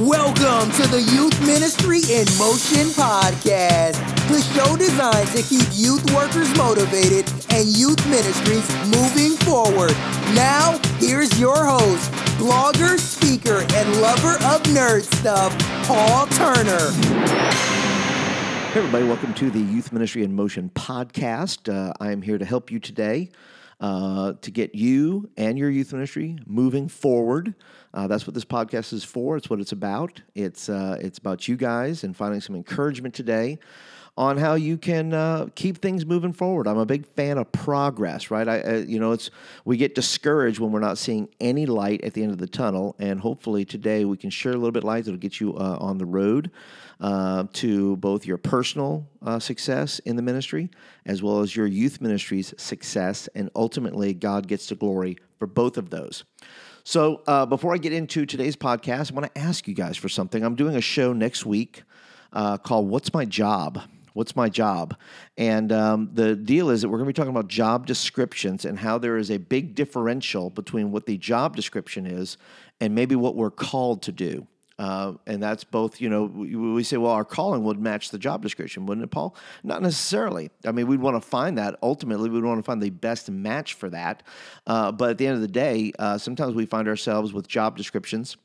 Welcome to the Youth Ministry in Motion podcast, the show designed to keep youth workers motivated and youth ministries moving forward. Now, here's your host, blogger, speaker, and lover of nerd stuff, Paul Turner. Hey, everybody, welcome to the Youth Ministry in Motion podcast. Uh, I am here to help you today uh, to get you and your youth ministry moving forward. Uh, that's what this podcast is for. It's what it's about. It's uh, it's about you guys and finding some encouragement today on how you can uh, keep things moving forward. I'm a big fan of progress, right? I, uh, you know, it's we get discouraged when we're not seeing any light at the end of the tunnel, and hopefully today we can share a little bit of light that'll get you uh, on the road uh, to both your personal uh, success in the ministry as well as your youth ministry's success, and ultimately God gets the glory for both of those. So, uh, before I get into today's podcast, I want to ask you guys for something. I'm doing a show next week called "What's My Job." What's my job? And um, the deal is that we're going to be talking about job descriptions and how there is a big differential between what the job description is and maybe what we're called to do. Uh, and that's both, you know, we, we, say, well, our calling would match the job description, wouldn't it, Paul? Not necessarily. I mean, we'd want to find that. Ultimately, we'd want to find the best match for that. Uh, but at the end of the day, uh, sometimes we find ourselves with job descriptions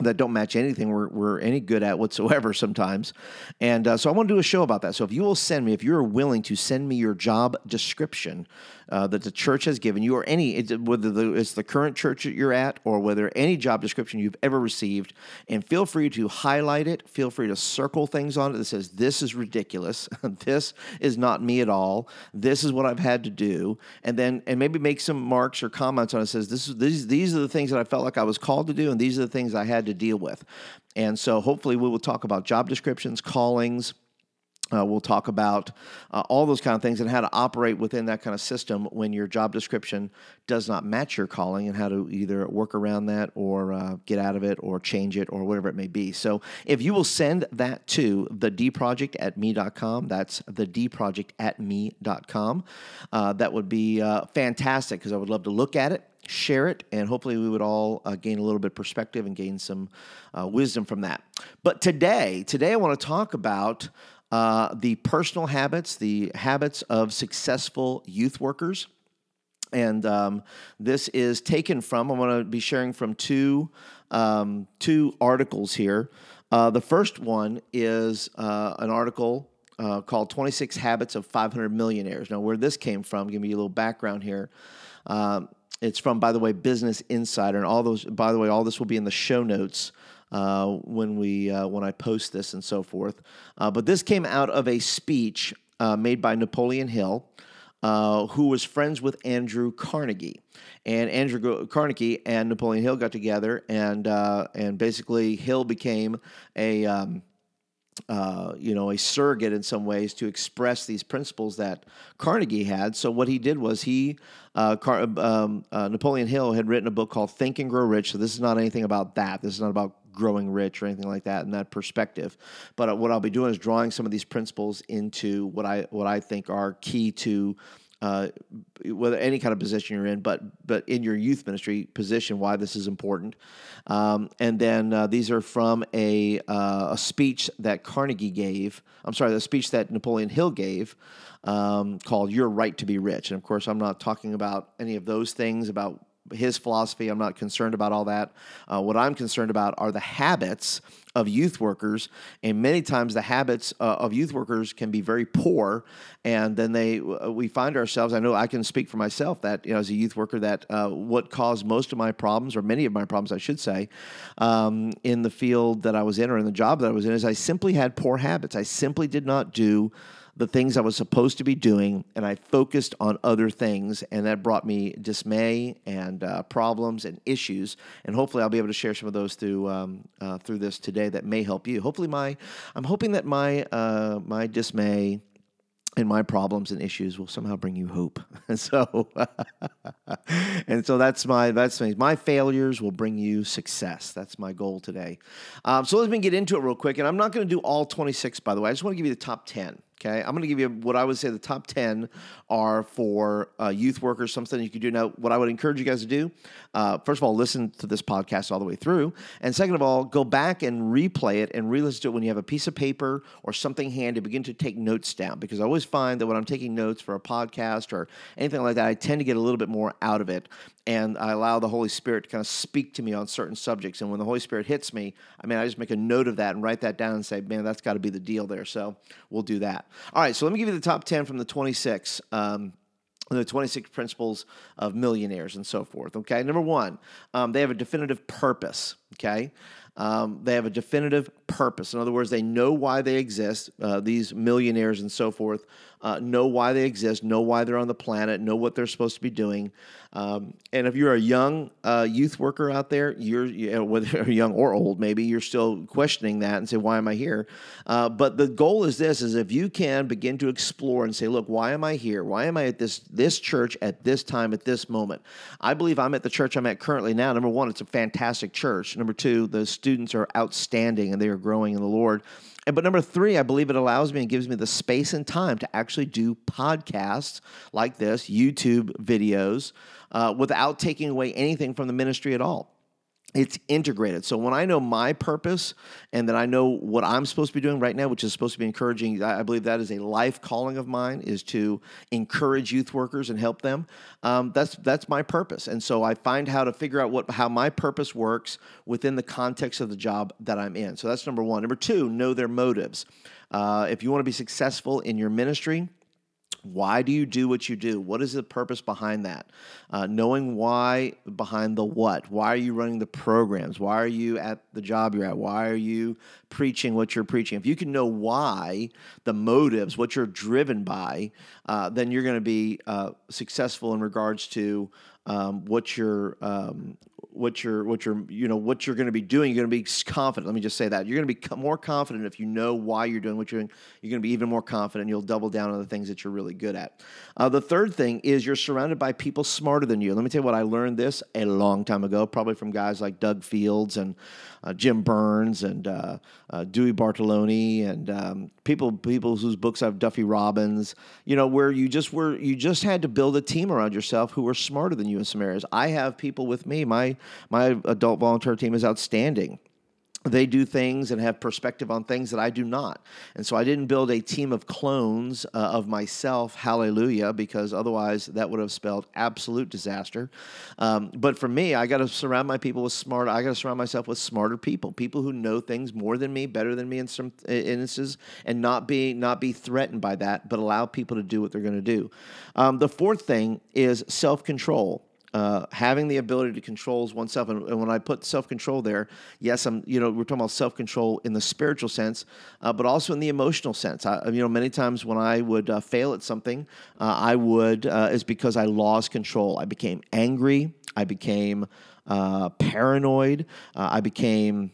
that don't match anything we're, we're any good at whatsoever sometimes. And uh, so I want to do a show about that. So if you will send me, if you're willing to send me your job description uh, that the church has given you, or any, whether the, it's the current church that you're at, or whether any job description you've ever received, and feel free to highlight it. Feel free to circle things on it that says, This is ridiculous. this is not me at all. This is what I've had to do. And then, and maybe make some marks or comments on it. Says, this is, these, these are the things that I felt like I was called to do, and these are the things I had to deal with. And so hopefully we will talk about job descriptions, callings, uh, we'll talk about uh, all those kind of things and how to operate within that kind of system when your job description does not match your calling and how to either work around that or uh, get out of it or change it or whatever it may be. So if you will send that to the dproject at me.com, that's the dproject at me.com, uh, that would be uh, fantastic because I would love to look at it share it, and hopefully we would all uh, gain a little bit of perspective and gain some uh, wisdom from that. But today, today I want to talk about uh, the personal habits, the habits of successful youth workers. And um, this is taken from, I'm going to be sharing from two, um, two articles here. Uh, the first one is uh, an article uh, called 26 Habits of 500 Millionaires. Now, where this came from, give me a little background here. Um, it's from, by the way, Business Insider, and all those. By the way, all this will be in the show notes uh, when we uh, when I post this and so forth. Uh, but this came out of a speech uh, made by Napoleon Hill. Uh, who was friends with Andrew Carnegie, and Andrew Carnegie and Napoleon Hill got together, and and basically Hill became a um, uh, you know, a surrogate in some ways to express these principles that Carnegie had. So what he did was he, uh, Car- um, uh, Napoleon Hill had written a book called Think and Grow Rich. So this is not anything about that. This is not about growing rich or anything like that in that perspective. But uh, what I'll be doing is drawing some of these principles into what I what I think are key to uh, whether any kind of position you're in, but but in your youth ministry position, why this is important. Um, and then uh, these are from a uh, a speech that Carnegie gave. I'm sorry, the speech that Napoleon Hill gave. Um, called "Your Right to Be Rich," and of course, I'm not talking about any of those things about his philosophy. I'm not concerned about all that. Uh, what I'm concerned about are the habits of youth workers, and many times the habits uh, of youth workers can be very poor. And then they, uh, we find ourselves. I know I can speak for myself that you know, as a youth worker, that uh, what caused most of my problems, or many of my problems, I should say, um, in the field that I was in or in the job that I was in, is I simply had poor habits. I simply did not do the things I was supposed to be doing, and I focused on other things, and that brought me dismay and uh, problems and issues. And hopefully, I'll be able to share some of those through um, uh, through this today that may help you. Hopefully, my I'm hoping that my uh, my dismay and my problems and issues will somehow bring you hope. And so, and so that's my that's my, my failures will bring you success. That's my goal today. Um, so let me get into it real quick, and I'm not going to do all 26, by the way. I just want to give you the top 10. Okay, I'm going to give you what I would say the top 10 are for uh, youth workers, something you can do. Now, what I would encourage you guys to do, uh, first of all, listen to this podcast all the way through. And second of all, go back and replay it and re listen to it when you have a piece of paper or something handy. Begin to take notes down because I always find that when I'm taking notes for a podcast or anything like that, I tend to get a little bit more out of it. And I allow the Holy Spirit to kind of speak to me on certain subjects. And when the Holy Spirit hits me, I mean, I just make a note of that and write that down and say, man, that's got to be the deal there. So we'll do that. All right, so let me give you the top 10 from the 26. Um, the 26 principles of millionaires and so forth. Okay, number one, um, they have a definitive purpose. Okay, um, they have a definitive purpose. In other words, they know why they exist. Uh, these millionaires and so forth uh, know why they exist, know why they're on the planet, know what they're supposed to be doing. Um, and if you're a young uh, youth worker out there, you're you whether you're young or old, maybe you're still questioning that and say, "Why am I here?" Uh, but the goal is this: is if you can begin to explore and say, "Look, why am I here? Why am I at this this church at this time at this moment?" I believe I'm at the church I'm at currently now. Number one, it's a fantastic church. Number two, the students are outstanding and they are growing in the Lord. And but number three, I believe it allows me and gives me the space and time to actually do podcasts like this, YouTube videos, uh, without taking away anything from the ministry at all it's integrated. So when I know my purpose and that I know what I'm supposed to be doing right now, which is supposed to be encouraging, I believe that is a life calling of mine is to encourage youth workers and help them. Um, that's that's my purpose, and so I find how to figure out what how my purpose works within the context of the job that I'm in. So that's number one. Number two, know their motives. Uh, if you want to be successful in your ministry why do you do what you do? What is the purpose behind that? Uh, knowing why behind the what. Why are you running the programs? Why are you at the job you're at? Why are you preaching what you're preaching? If you can know why, the motives, what you're driven by, uh, then you're going to be uh, successful in regards to um, what you're um, what you're what you're you know what you're going to be doing. You're going to be confident. Let me just say that. You're going to be more confident if you know why you're doing what you're doing. You're going to be even more confident. You'll double down on the things that you're really good at. Uh, the third thing is you're surrounded by people smarter than you. Let me tell you what i learned this a long time ago probably from guys like doug fields and uh, Jim Burns and uh, uh, Dewey Bertolini and um, people people whose books have Duffy Robbins. You know, where you just were you just had to build a team around yourself who were smarter than you in some areas. I have people with me. My my adult volunteer team is outstanding they do things and have perspective on things that I do not. And so I didn't build a team of clones uh, of myself, hallelujah, because otherwise that would have spelled absolute disaster. Um, but for me, I got to surround my people with smart, I got to surround myself with smarter people, people who know things more than me, better than me in some instances, and not be, not be threatened by that, but allow people to do what they're going to do. Um, the fourth thing is self control uh, having the ability to control oneself. And, and when I put self control there, yes, I'm you know we're talking about self control in the spiritual sense, uh, but also in the emotional sense. I, you know, many times when I would uh, fail at something, uh, I would uh, is because I lost control. I became angry. I became uh, paranoid. I became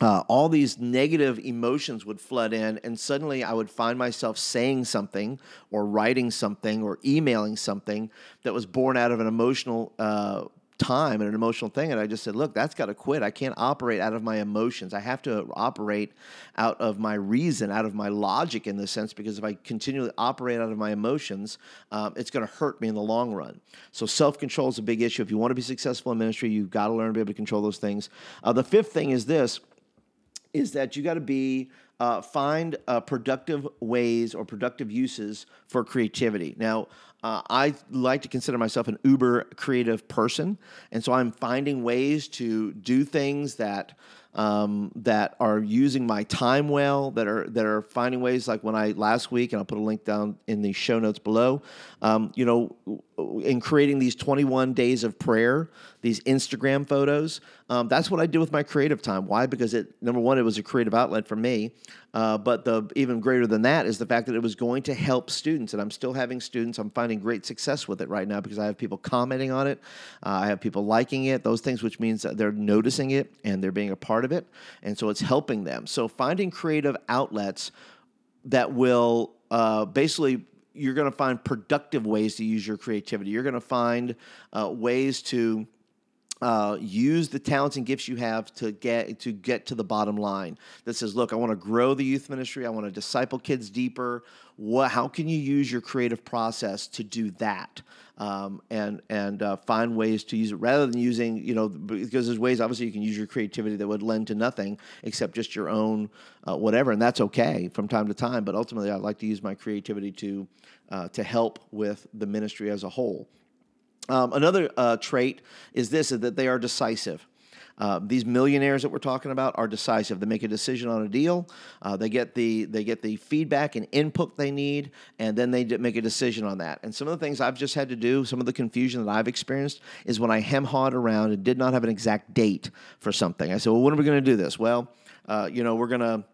uh, all these negative emotions would flood in, and suddenly I would find myself saying something or writing something or emailing something that was born out of an emotional uh, time and an emotional thing. And I just said, look, that's got to quit. I can't operate out of my emotions. I have to operate out of my reason, out of my logic in this sense, because if I continually operate out of my emotions, um, it's going to hurt me in the long run. So self control is a big issue. If you want to be successful in ministry, you've got to learn to be able to control those things. Uh, the fifth thing is this is that you got to be uh, find uh, productive ways or productive uses for creativity. Now, uh, I like to consider myself an uber creative person, and so I'm finding ways to do things that um, that are using my time well, that are that are finding ways. Like when I last week, and I'll put a link down in the show notes below. Um, you know, in creating these 21 days of prayer, these Instagram photos. Um, that's what I did with my creative time. Why? Because it number one, it was a creative outlet for me. Uh, but the even greater than that is the fact that it was going to help students, and I'm still having students. I'm finding great success with it right now because I have people commenting on it, uh, I have people liking it, those things, which means they're noticing it and they're being a part of it, and so it's helping them. So finding creative outlets that will uh, basically you're going to find productive ways to use your creativity. You're going to find uh, ways to uh, use the talents and gifts you have to get to get to the bottom line. That says, look, I want to grow the youth ministry. I want to disciple kids deeper. What? How can you use your creative process to do that? Um, and and uh, find ways to use it rather than using you know because there's ways obviously you can use your creativity that would lend to nothing except just your own uh, whatever and that's okay from time to time but ultimately I'd like to use my creativity to uh, to help with the ministry as a whole. Um, another uh, trait is this: is that they are decisive. Uh, these millionaires that we're talking about are decisive. They make a decision on a deal. Uh, they get the they get the feedback and input they need, and then they make a decision on that. And some of the things I've just had to do, some of the confusion that I've experienced, is when I hem hawed around and did not have an exact date for something. I said, "Well, when are we going to do this?" Well, uh, you know, we're going to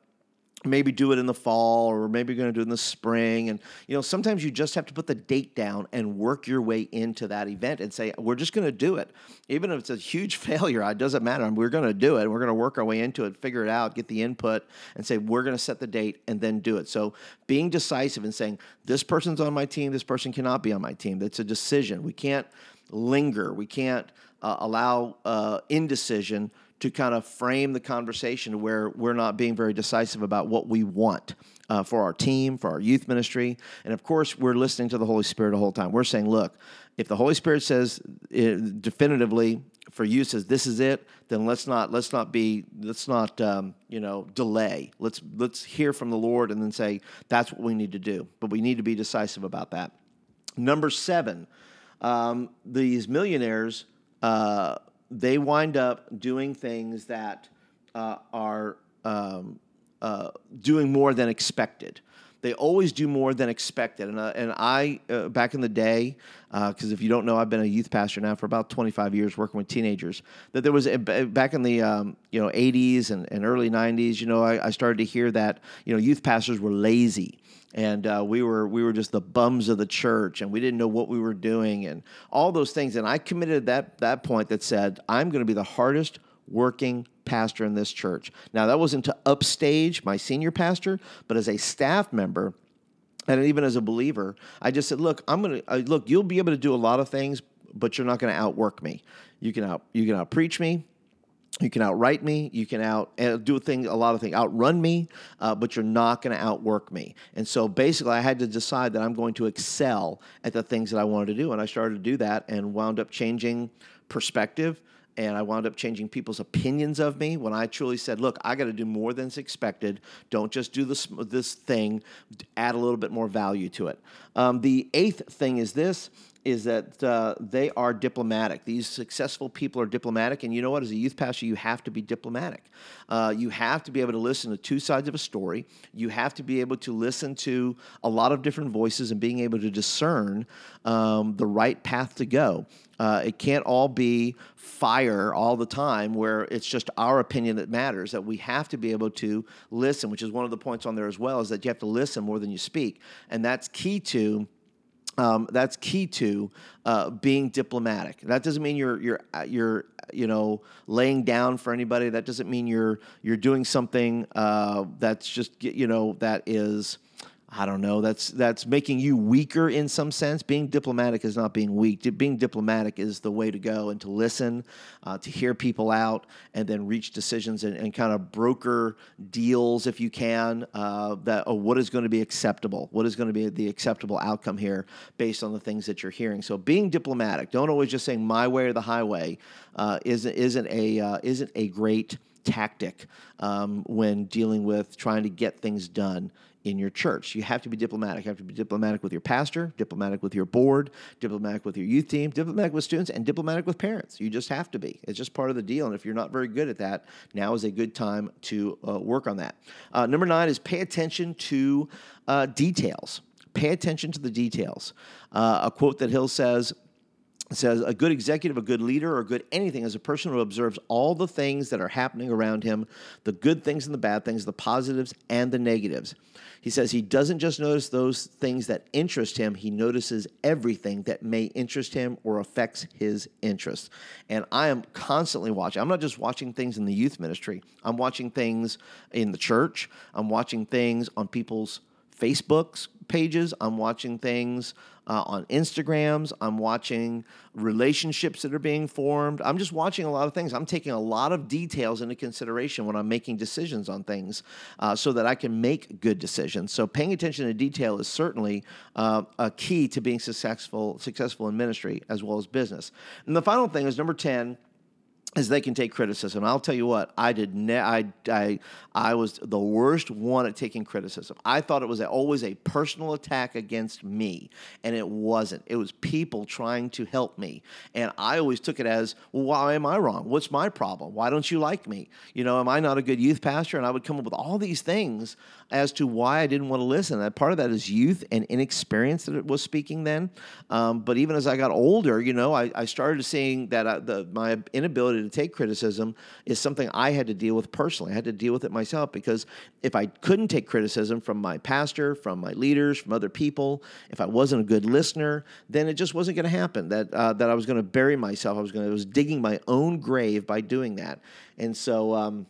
maybe do it in the fall or maybe you're going to do it in the spring. And you know sometimes you just have to put the date down and work your way into that event and say we're just going to do it. Even if it's a huge failure it doesn't matter. We're going to do it. We're going to work our way into it figure it out get the input and say we're going to set the date and then do it. So being decisive and saying this person's on my team. This person cannot be on my team. That's a decision. We can't linger. We can't uh, allow uh, indecision to kind of frame the conversation where we're not being very decisive about what we want uh, for our team, for our youth ministry. And of course, we're listening to the Holy Spirit the whole time. We're saying, look, if the Holy Spirit says uh, definitively for you says this is it, then let's not let's not be let's not um, you know delay. Let's let's hear from the Lord and then say that's what we need to do. But we need to be decisive about that. Number seven, um, these millionaires. Uh, they wind up doing things that uh, are um, uh, doing more than expected. They always do more than expected. And, uh, and I, uh, back in the day, because uh, if you don't know, I've been a youth pastor now for about 25 years working with teenagers, that there was, a, back in the um, you know 80s and, and early 90s, you know, I, I started to hear that, you know, youth pastors were lazy and uh, we were we were just the bums of the church, and we didn't know what we were doing, and all those things. And I committed that that point that said I'm going to be the hardest working pastor in this church. Now that wasn't to upstage my senior pastor, but as a staff member. And even as a believer, I just said, "Look, I'm gonna look. You'll be able to do a lot of things, but you're not going to outwork me. You can out you can out preach me. You can outwrite me. You can out uh, do a thing, a lot of things, outrun me, uh, but you're not going to outwork me. And so basically, I had to decide that I'm going to excel at the things that I wanted to do, and I started to do that, and wound up changing perspective. And I wound up changing people's opinions of me when I truly said, "Look, I got to do more than's expected. Don't just do this this thing. Add a little bit more value to it." Um, the eighth thing is this: is that uh, they are diplomatic. These successful people are diplomatic, and you know what? As a youth pastor, you have to be diplomatic. Uh, you have to be able to listen to two sides of a story. You have to be able to listen to a lot of different voices and being able to discern um, the right path to go. Uh, it can't all be fire all the time where it's just our opinion that matters that we have to be able to listen which is one of the points on there as well is that you have to listen more than you speak and that's key to um, that's key to uh, being diplomatic. That doesn't mean you're you're uh, you're you know laying down for anybody. That doesn't mean you're you're doing something uh, that's just you know that is I don't know. That's that's making you weaker in some sense. Being diplomatic is not being weak. Being diplomatic is the way to go, and to listen, uh, to hear people out, and then reach decisions and, and kind of broker deals if you can. Uh, that oh, what is going to be acceptable? What is going to be the acceptable outcome here based on the things that you're hearing? So being diplomatic. Don't always just saying my way or the highway uh, isn't isn't a uh, isn't a great tactic um, when dealing with trying to get things done in your church. You have to be diplomatic. You have to be diplomatic with your pastor, diplomatic with your board, diplomatic with your youth team, diplomatic with students, and diplomatic with parents. You just have to be. It's just part of the deal. And if you're not very good at that, now is a good time to uh, work on that. Uh, number nine is pay attention to uh, details. Pay attention to the details. Uh, a quote that Hill says, says a good executive, a good leader, or good anything is a person who observes all the things that are happening around him, the good things and the bad things, the positives and the negatives. He says he doesn't just notice those things that interest him, he notices everything that may interest him or affects his interest. And I am constantly watching. I'm not just watching things in the youth ministry, I'm watching things in the church, I'm watching things on people's Facebook's pages. I'm watching things uh, on Instagrams. I'm watching relationships that are being formed. I'm just watching a lot of things. I'm taking a lot of details into consideration when I'm making decisions on things uh, so that I can make good decisions. So paying attention to detail is certainly uh, a key to being successful successful in ministry as well as business. And the final thing is number 10 is they can take criticism. I'll tell you what, I did. Ne- I, I, I was the worst one at taking criticism. I thought it was always a personal attack against me, and it wasn't. It was people trying to help me, and I always took it as, well, why am I wrong? What's my problem? Why don't you like me? You know, am I not a good youth pastor? And I would come up with all these things as to why I didn't want to listen. And part of that is youth and inexperience that it was speaking then. Um, but even as I got older, you know, I, I started seeing that I, the, my inability to take criticism is something I had to deal with personally. I had to deal with it myself because if I couldn't take criticism from my pastor, from my leaders, from other people, if I wasn't a good listener, then it just wasn't going to happen. That uh, that I was going to bury myself. I was going to was digging my own grave by doing that. And so. Um,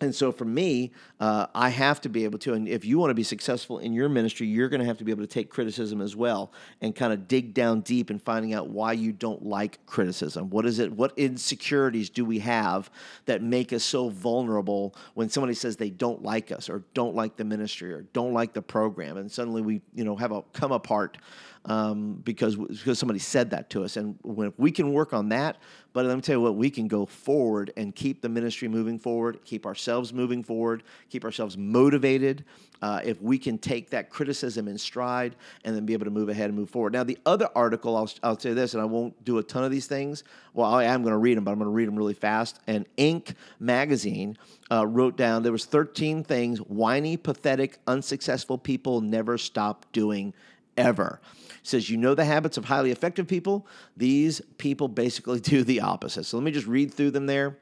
and so for me, uh, I have to be able to, and if you want to be successful in your ministry, you're going to have to be able to take criticism as well and kind of dig down deep and finding out why you don't like criticism. What is it? What insecurities do we have that make us so vulnerable when somebody says they don't like us or don't like the ministry or don't like the program, and suddenly we, you know, have a come apart um, because because somebody said that to us. And when we can work on that, but let me tell you what, we can go forward and keep the ministry moving forward, keep ourselves moving forward, keep ourselves motivated. Uh, if we can take that criticism in stride and then be able to move ahead and move forward. Now, the other article, I'll, I'll say this, and I won't do a ton of these things. Well, I am going to read them, but I'm going to read them really fast. And Inc. magazine uh, wrote down there was 13 things whiny, pathetic, unsuccessful people never stop doing ever says, You know the habits of highly effective people? These people basically do the opposite. So let me just read through them there.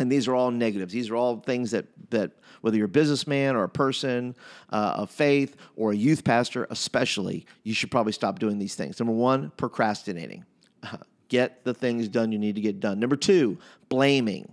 And these are all negatives. These are all things that, that whether you're a businessman or a person uh, of faith or a youth pastor, especially, you should probably stop doing these things. Number one, procrastinating. Get the things done you need to get done. Number two, blaming.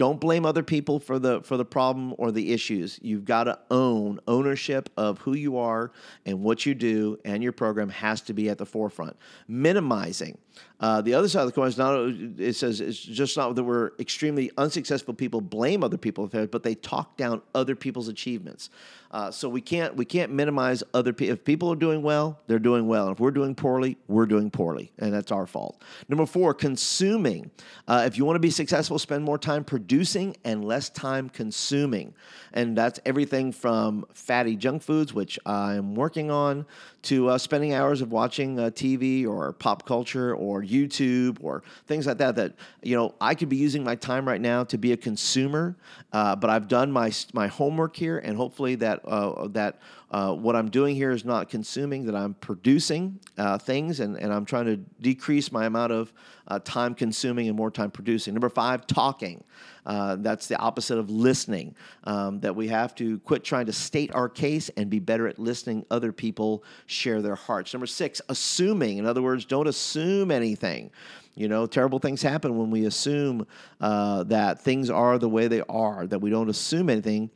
Don't blame other people for the for the problem or the issues. You've got to own ownership of who you are and what you do, and your program has to be at the forefront. Minimizing. Uh, the other side of the coin is not. It says it's just not that we're extremely unsuccessful people blame other people, but they talk down other people's achievements. Uh, so we can't we can't minimize other people. If people are doing well, they're doing well. If we're doing poorly, we're doing poorly, and that's our fault. Number four, consuming. Uh, if you want to be successful, spend more time producing and less time consuming, and that's everything from fatty junk foods, which I'm working on, to uh, spending hours of watching uh, TV or pop culture or YouTube or things like that. That you know, I could be using my time right now to be a consumer, uh, but I've done my my homework here, and hopefully that uh, that uh, what I'm doing here is not consuming, that I'm producing uh, things, and, and I'm trying to decrease my amount of uh, time consuming and more time producing. Number five, talking. Uh, that's the opposite of listening. Um, that we have to quit trying to state our case and be better at listening other people share their hearts. Number six, assuming. In other words, don't assume anything. You know, terrible things happen when we assume uh, that things are the way they are, that we don't assume anything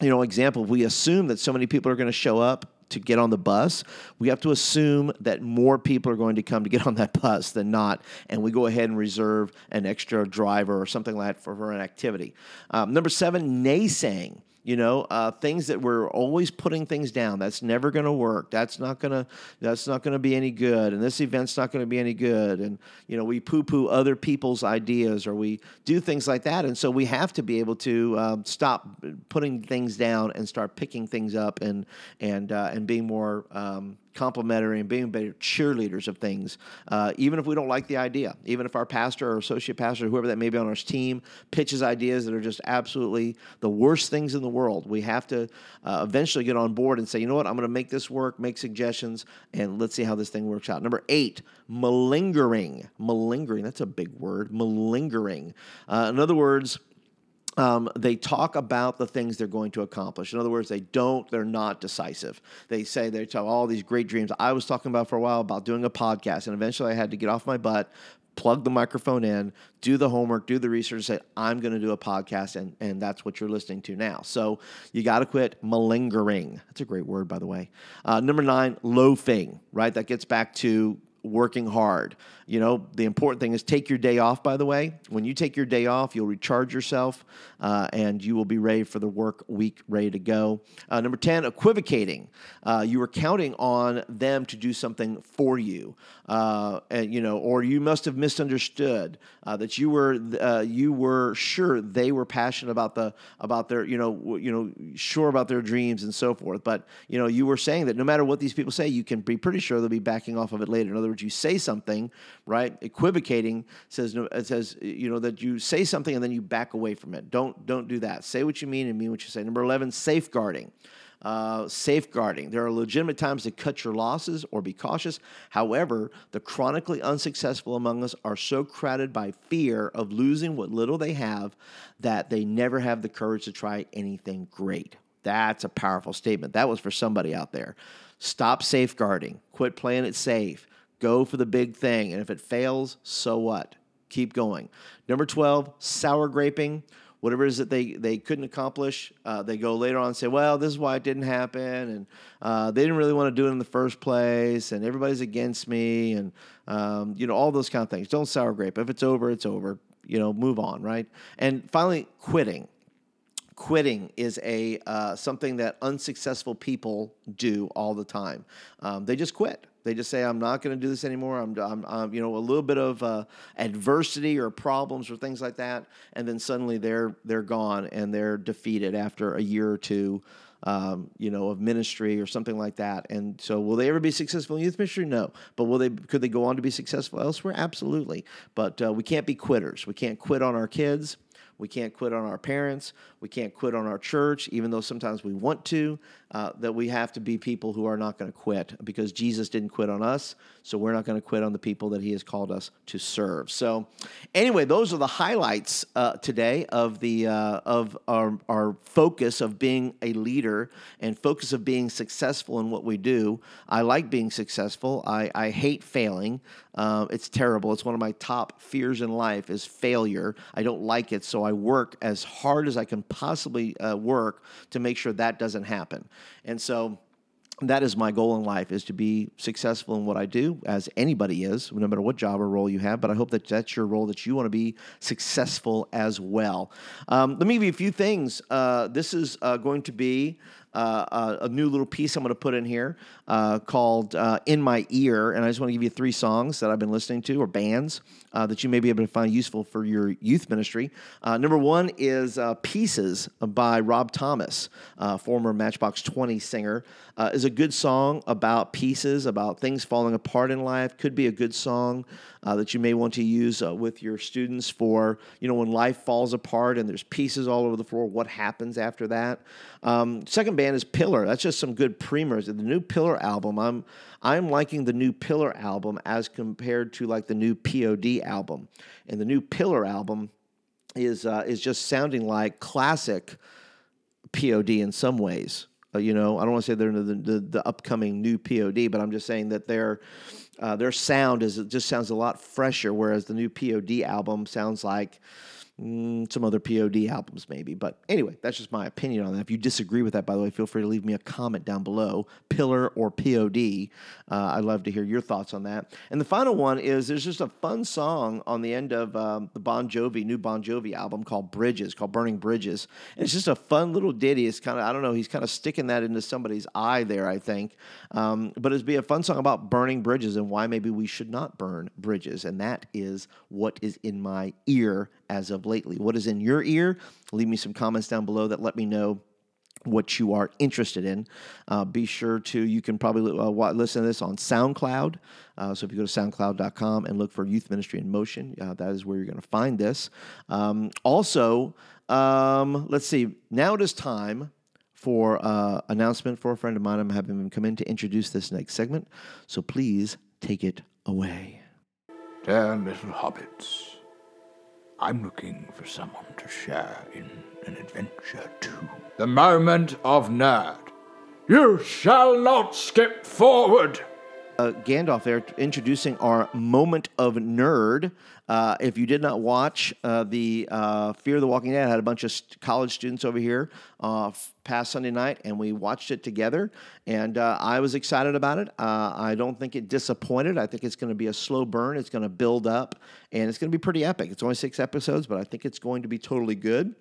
you know, example, we assume that so many people are going to show up to get on the bus, we have to assume that more people are going to come to get on that bus than not, and we go ahead and reserve an extra driver or something like that for, for an activity. Um, number seven, naysaying you know uh, things that we're always putting things down. That's never going to work. That's not going to that's not going to be any good and this event's not going to be any good and you know we poo poo other people's ideas or we do things like that and so we have to be able to um, stop putting things down and start picking things up and and uh, and being more um, complimentary and being better cheerleaders of things, uh, even if we don't like the idea. Even if our pastor or associate pastor, or whoever that may be on our team, pitches ideas that are just absolutely the worst things in the world, we have to uh, eventually get on board and say, you know what, I'm going to make this work, make suggestions, and let's see how this thing works out. Number eight, malingering. Malingering, that's a big word. Malingering. Uh, in other words, um, they talk about the things they're going to accomplish. In other words, they don't, they're not decisive. They say they tell all these great dreams. I was talking about for a while about doing a podcast, and eventually I had to get off my butt, plug the microphone in, do the homework, do the research, say, I'm going to do a podcast, and, and that's what you're listening to now. So you got to quit malingering. That's a great word, by the way. Uh, number nine, loafing, right? That gets back to working hard. You know, the important thing is take your day off, by the way. When you take your day off, you'll recharge yourself uh, and you will be ready for the work week, ready to go. Uh, number 10, equivocating. Uh, you were counting on them to do something for you, uh, and, you know, or you must have misunderstood uh, that you were uh, you were sure they were passionate about the about their you know you know sure about their dreams and so forth. But you know, you were saying that no matter what these people say, you can be pretty sure they'll be backing off of it later. In other words, you say something right? Equivocating says it says you know that you say something and then you back away from it. Don't don't do that. Say what you mean and mean what you say. Number eleven, safeguarding. Uh, safeguarding. There are legitimate times to cut your losses or be cautious. However, the chronically unsuccessful among us are so crowded by fear of losing what little they have that they never have the courage to try anything great. That's a powerful statement. That was for somebody out there. Stop safeguarding. Quit playing it safe. Go for the big thing. And if it fails, so what? Keep going. Number 12, sour graping. Whatever it is that they, they couldn't accomplish, uh, they go later on and say, well, this is why it didn't happen. And uh, they didn't really want to do it in the first place. And everybody's against me. And, um, you know, all those kind of things. Don't sour grape. If it's over, it's over. You know, move on, right? And finally, quitting quitting is a uh, something that unsuccessful people do all the time. Um, they just quit. They just say, "I'm not going to do this anymore." I'm, I'm, I'm, you know, a little bit of uh, adversity or problems or things like that, and then suddenly they're they're gone and they're defeated after a year or two, um, you know, of ministry or something like that. And so, will they ever be successful in youth ministry? No, but will they? Could they go on to be successful elsewhere? Absolutely. But uh, we can't be quitters. We can't quit on our kids. We can't quit on our parents. We can't quit on our church, even though sometimes we want to. Uh, that we have to be people who are not going to quit because Jesus didn't quit on us. So we're not going to quit on the people that He has called us to serve. So, anyway, those are the highlights uh, today of the uh, of our our focus of being a leader and focus of being successful in what we do. I like being successful. I, I hate failing. Uh, it's terrible. It's one of my top fears in life is failure. I don't like it, so I work as hard as I can possibly uh, work to make sure that doesn't happen. And so that is my goal in life is to be successful in what I do as anybody is no matter what job or role you have but I hope that that's your role that you want to be successful as well. Um, let me give you a few things. Uh, this is uh, going to be uh, a new little piece I'm going to put in here uh, called uh, In My Ear. And I just want to give you three songs that I've been listening to or bands uh, that you may be able to find useful for your youth ministry. Uh, number one is uh, Pieces by Rob Thomas, former Matchbox 20 singer. is a good song about pieces, about things falling apart in life. Could be a good song that you may want to use with your students for, you know, when life falls apart and there's pieces all over the floor, what happens after that. Um, second band is Pillar. That's just some good primers. The new Pillar album, I'm I'm liking the new Pillar album as compared to like the new POD album. And the new Pillar album is uh, is just sounding like classic POD in some ways. Uh, you know, I don't want to say they're the, the, the upcoming new POD, but I'm just saying that their uh, their sound is it just sounds a lot fresher, whereas the new POD album sounds like Mm, some other POD albums, maybe. But anyway, that's just my opinion on that. If you disagree with that, by the way, feel free to leave me a comment down below, Pillar or POD. Uh, I'd love to hear your thoughts on that. And the final one is there's just a fun song on the end of um, the Bon Jovi, new Bon Jovi album called Bridges, called Burning Bridges. And it's just a fun little ditty. It's kind of, I don't know, he's kind of sticking that into somebody's eye there, I think. Um, but it'd be a fun song about burning bridges and why maybe we should not burn bridges. And that is what is in my ear as of lately. What is in your ear? Leave me some comments down below that let me know what you are interested in. Uh, be sure to, you can probably uh, listen to this on SoundCloud. Uh, so if you go to soundcloud.com and look for Youth Ministry in Motion, uh, that is where you're going to find this. Um, also, um, let's see, now it is time for uh, announcement for a friend of mine. I'm having him come in to introduce this next segment. So please take it away. Dear little hobbits. I'm looking for someone to share in an adventure too. The moment of nerd. You shall not skip forward. Uh, Gandalf there introducing our moment of nerd. Uh, if you did not watch uh, the uh, Fear the Walking Dead, I had a bunch of st- college students over here uh, f- past Sunday night, and we watched it together. And uh, I was excited about it. I don't think it disappointed. I think it's going to be a slow burn. It's going to build up, and it's going to be pretty epic. It's only six episodes, but I think it's going to be totally good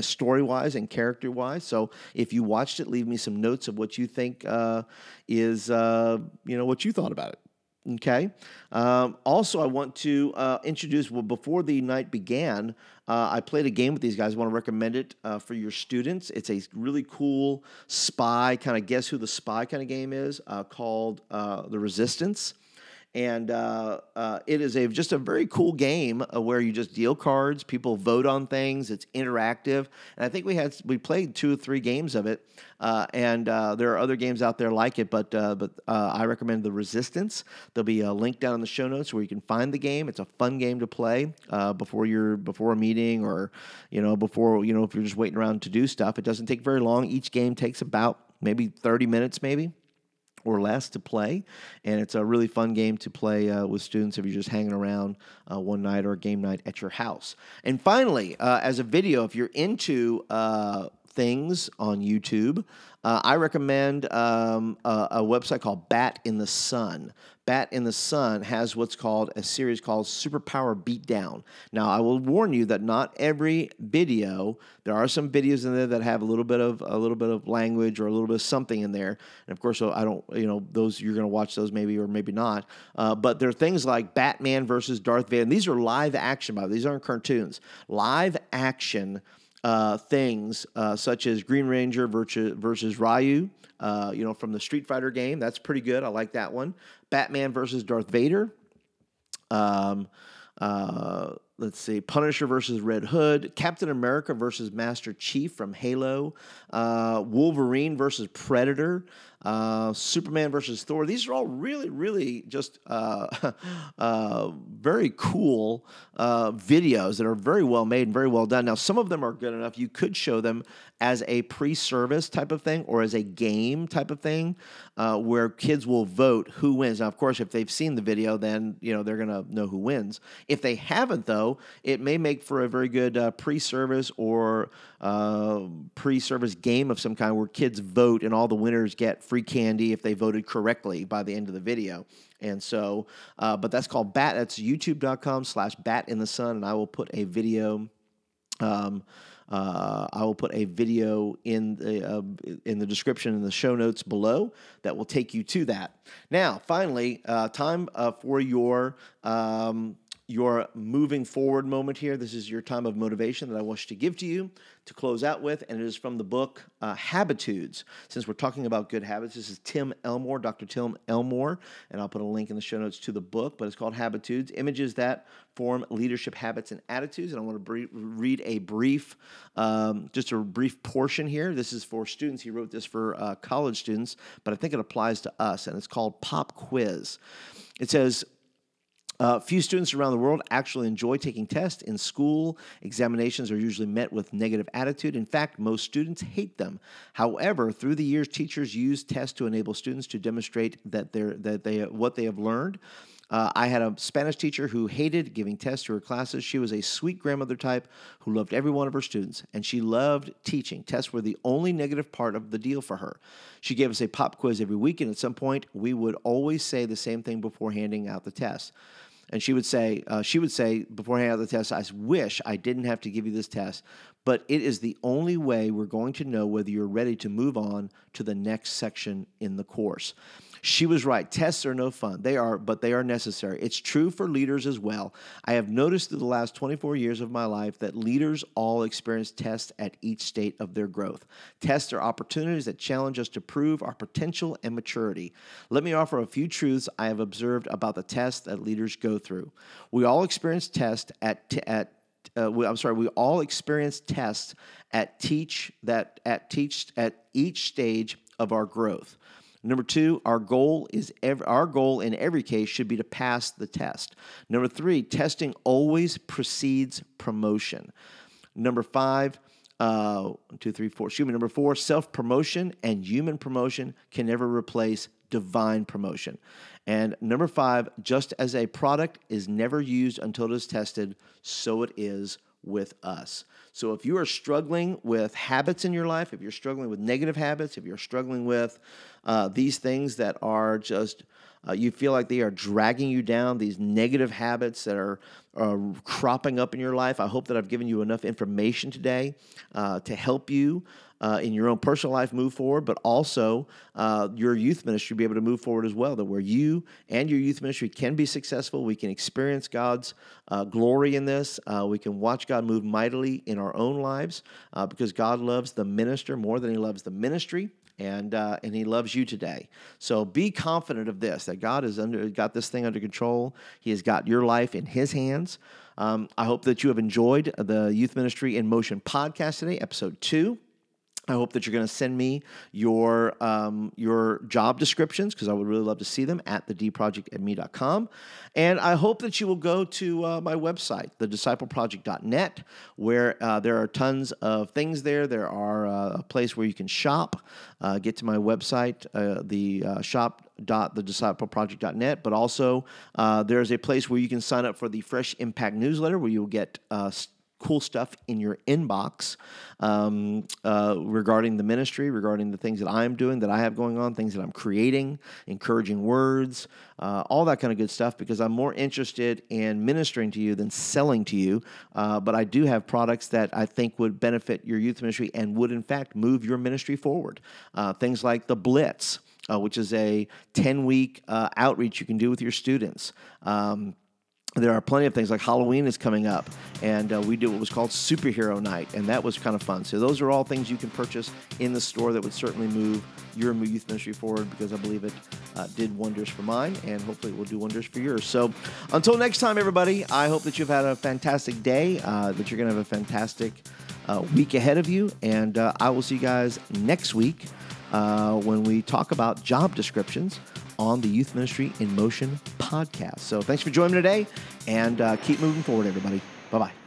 story wise and character wise. So if you watched it, leave me some notes of what you think uh, is, uh, you know, what you thought about it. Okay. Um, also, I want to uh, introduce, well, before the night began, uh, I played a game with these guys. I want to recommend it uh, for your students. It's a really cool spy, kind of guess who the spy kind of game is uh, called uh, The Resistance and uh, uh, it is a just a very cool game uh, where you just deal cards. People vote on things. It's interactive, and I think we had we played two or three games of it. Uh, and uh, there are other games out there like it, but uh, but I recommend the Resistance. There'll be a link down in the show notes where you can find the game. It's a fun game to play before you're before a meeting or you know before you know if you're just waiting around to do stuff. It doesn't take very long. Each game takes about maybe 30 minutes, maybe or less to play. And it's a really fun game to play uh, with students if you're just hanging around uh, one night or a game night at your house. And finally, uh, as a video, if you're into uh, things on YouTube, uh, I recommend um, a, a, website called Bat in the Sun. Bat in the Sun has what's called a series called Superpower Beatdown. Now, I will warn you that not every video. There are some videos in there that have a little bit of a little bit of language or a little bit of something in there. And of course, I don't. You know, those you're going to watch those maybe or maybe not. Uh, but there are things like Batman versus Darth Vader. And these are live action. By the way. these aren't cartoons. Live action uh, things uh, such as Green Ranger versus, Ryu, uh, you know, from the Street Fighter game. That's pretty good. I like that one. Batman versus Darth Vader. Um, uh, let's see, Punisher versus Red Hood, Captain America versus Master Chief from Halo, uh, Wolverine versus Predator, uh, Superman versus Thor. These are all really, really just uh, uh, very cool uh, videos that are very well made and very well done. Now, some of them are good enough. You could show them as a pre service type of thing or as a game type of thing uh, where kids will vote who wins. Now, of course, if they've seen the video, then you know they're going to know who wins. If they haven't, though, it may make for a very good pre service or pre service game of some kind where kids vote and all the winners get free candy if they voted correctly by the end of the video. And so, uh, but that's called Bat. That's youtube.com slash bat in the sun. And I will put a video. Um, uh, I will put a video in the uh, in the description in the show notes below that will take you to that. Now, finally, uh, time uh, for your um, your moving forward moment here. This is your time of motivation that I wish to give to you to close out with, and it is from the book uh, Habitudes. Since we're talking about good habits, this is Tim Elmore, Dr. Tim Elmore, and I'll put a link in the show notes to the book, but it's called Habitudes Images that Form Leadership Habits and Attitudes. And I want to read a brief, um, just a brief portion here. This is for students. He wrote this for uh, college students, but I think it applies to us, and it's called Pop Quiz. It says, uh, few students around the world actually enjoy taking tests. In school, examinations are usually met with negative attitude. In fact, most students hate them. However, through the years, teachers use tests to enable students to demonstrate that they're that they what they have learned. Uh, I had a Spanish teacher who hated giving tests to her classes. She was a sweet grandmother type who loved every one of her students, and she loved teaching. Tests were the only negative part of the deal for her. She gave us a pop quiz every week, and at some point, we would always say the same thing before handing out the test. And she would say, uh, she would say before handing out the test, I wish I didn't have to give you this test, but it is the only way we're going to know whether you're ready to move on to the next section in the course. She was right. Tests are no fun. They are, but they are necessary. It's true for leaders as well. I have noticed through the last 24 years of my life that leaders all experience tests at each state of their growth. Tests are opportunities that challenge us to prove our potential and maturity. Let me offer a few truths I have observed about the tests that leaders go through. We all experience tests at t- at uh, we, I'm sorry, we all experience tests at teach that at teach at each stage of our growth. Number two, our goal is ev- our goal in every case should be to pass the test. Number three, testing always precedes promotion. Number five, uh, one, two, three, four. Excuse me. Number four, self promotion and human promotion can never replace divine promotion. And number five, just as a product is never used until it is tested, so it is with us. So if you are struggling with habits in your life, if you're struggling with negative habits, if you're struggling with uh, these things that are just uh, you feel like they are dragging you down, these negative habits that are, are cropping up in your life. I hope that I've given you enough information today uh, to help you uh, in your own personal life move forward, but also uh, your youth ministry be able to move forward as well. That where you and your youth ministry can be successful, we can experience God's uh, glory in this. Uh, we can watch God move mightily in our own lives uh, because God loves the minister more than He loves the ministry and uh, and He loves you today. So be confident of this that God has under got this thing under control. He has got your life in His hands. Um, I hope that you have enjoyed the Youth Ministry in Motion podcast today, episode two. I hope that you're going to send me your um, your job descriptions because I would really love to see them at the at me.com. And I hope that you will go to uh, my website, thediscipleproject.net, where uh, there are tons of things there. There are uh, a place where you can shop. Uh, get to my website, uh, the uh, shop.thediscipleproject.net, but also there's a place where you can sign up for the Fresh Impact newsletter where you'll get cool stuff in your inbox um, uh, regarding the ministry, regarding the things that I'm doing, that I have going on, things that I'm creating, encouraging words, uh, all that kind of good stuff, because I'm more interested in ministering to you than selling to you. Uh, but I do have products that I think would benefit your youth ministry and would, in fact, move your ministry forward. Uh, things like the Blitz. Uh, which is a 10 week uh, outreach you can do with your students. Um, there are plenty of things like Halloween is coming up, and uh, we do what was called Superhero Night, and that was kind of fun. So those are all things you can purchase in the store that would certainly move your youth ministry forward because I believe it uh, did wonders for mine, and hopefully it will do wonders for yours. So until next time, everybody, I hope that you've had a fantastic day, uh, that you're going to have a fantastic uh, week ahead of you, and uh, I will see you guys next week uh, when we talk about job descriptions on the Youth Ministry in Motion podcast. So thanks for joining me today and uh, keep moving forward, everybody. Bye bye.